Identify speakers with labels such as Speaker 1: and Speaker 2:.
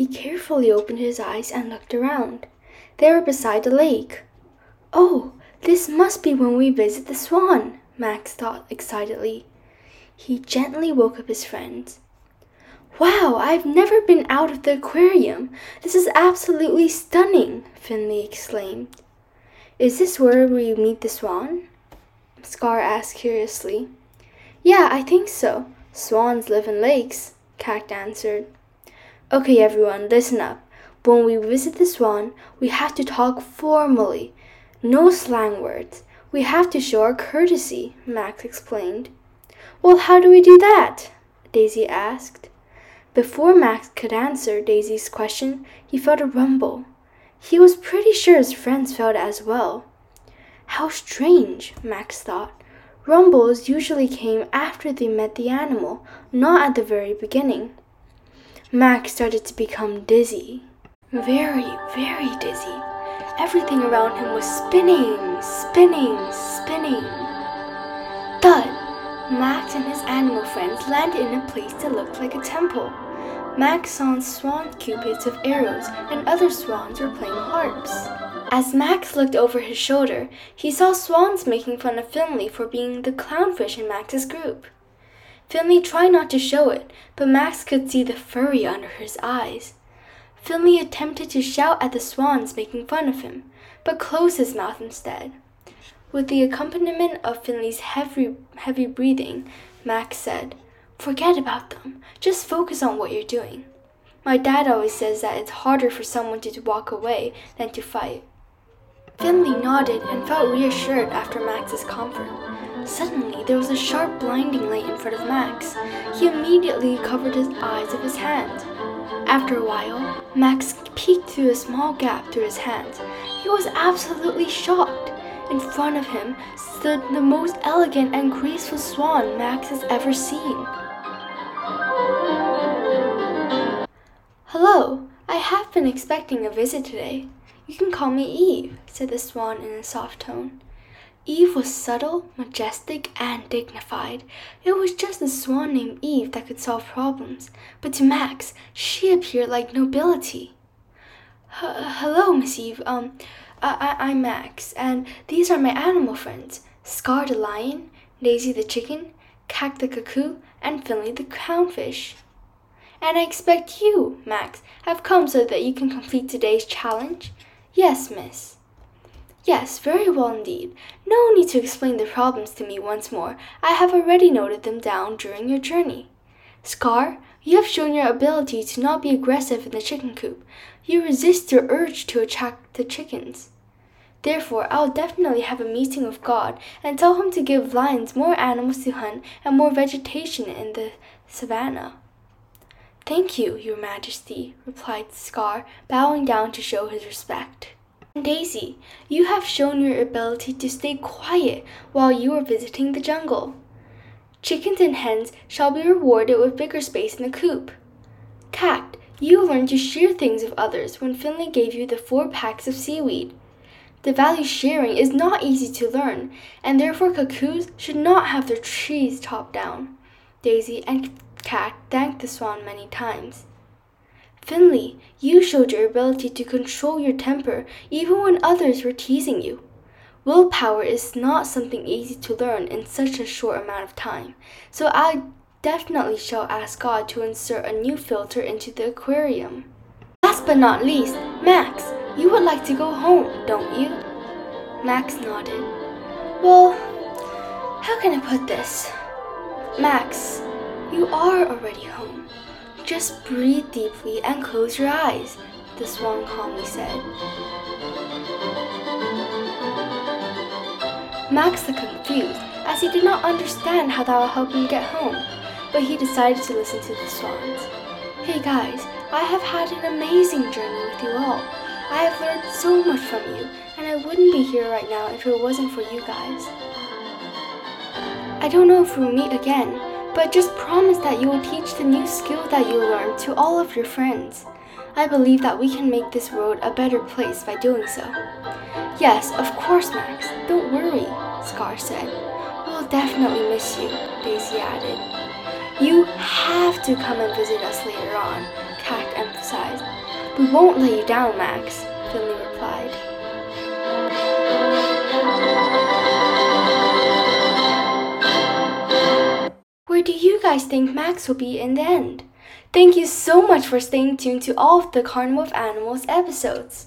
Speaker 1: He carefully opened his eyes and looked around. They were beside the lake. Oh, this must be when we visit the swan, Max thought excitedly. He gently woke up his friends. Wow, I've never been out of the aquarium. This is absolutely stunning, Finley exclaimed. Is this where we meet the swan? Scar asked curiously. Yeah, I think so. Swans live in lakes, Cact answered. Okay, everyone, listen up. When we visit the swan, we have to talk formally. No slang words. We have to show our courtesy, Max explained. Well, how do we do that? Daisy asked. Before Max could answer Daisy's question, he felt a rumble. He was pretty sure his friends felt as well. How strange, Max thought. Rumbles usually came after they met the animal, not at the very beginning. Max started to become dizzy. Very, very dizzy. Everything around him was spinning, spinning, spinning. Thud! Max and his animal friends landed in a place that looked like a temple. Max saw swan cupids of arrows, and other swans were playing harps. As Max looked over his shoulder, he saw swans making fun of Finley for being the clownfish in Max's group. Finley tried not to show it, but Max could see the fury under his eyes. Finley attempted to shout at the swans making fun of him, but closed his mouth instead. With the accompaniment of Finley's heavy, heavy breathing, Max said, Forget about them. Just focus on what you're doing. My dad always says that it's harder for someone to walk away than to fight. Finley nodded and felt reassured after Max's comfort. Suddenly, there was a sharp blinding light in front of Max. He immediately covered his eyes with his hand. After a while, Max peeked through a small gap through his hands. He was absolutely shocked. In front of him stood the most elegant and graceful swan Max has ever seen. Hello, I have been expecting a visit today. You can call me Eve, said the swan in a soft tone. Eve was subtle, majestic, and dignified. It was just a swan named Eve that could solve problems, but to Max, she appeared like nobility. Hello, Miss Eve. Um, I, I, I'm Max, and these are my animal friends Scar the lion, Daisy the chicken, Cact the cuckoo, and Finley the clownfish. And I expect you, Max, have come so that you can complete today's challenge? Yes, miss. Yes, very well indeed. No need to explain the problems to me once more. I have already noted them down during your journey. Scar, you have shown your ability to not be aggressive in the chicken coop. You resist your urge to attack the chickens. Therefore, I'll definitely have a meeting with God and tell him to give lions more animals to hunt and more vegetation in the savannah. Thank you, Your Majesty, replied Scar, bowing down to show his respect. Daisy, you have shown your ability to stay quiet while you are visiting the jungle. Chickens and hens shall be rewarded with bigger space in the coop. Cact, you learned to share things with others when Finley gave you the four packs of seaweed. The value sharing is not easy to learn, and therefore cuckoos should not have their trees chopped down. Daisy and Cact thanked the swan many times. Finley, you showed your ability to control your temper even when others were teasing you. Willpower is not something easy to learn in such a short amount of time, so I definitely shall ask God to insert a new filter into the aquarium. Last but not least, Max, you would like to go home, don't you? Max nodded. Well, how can I put this? Max, you are already home. Just breathe deeply and close your eyes, the swan calmly said. Max looked confused, as he did not understand how that would help him get home, but he decided to listen to the swans. Hey guys, I have had an amazing journey with you all. I have learned so much from you, and I wouldn't be here right now if it wasn't for you guys. I don't know if we'll meet again, but just promise that you will teach the new skill that you learned to all of your friends. I believe that we can make this world a better place by doing so. Yes, of course, Max. Don't worry, Scar said. We'll definitely miss you, Daisy added. You have to come and visit us later on, Cact emphasized. We won't let you down, Max, Finley replied. Where do you guys think Max will be in the end? Thank you so much for staying tuned to all of the Carnival of Animals episodes.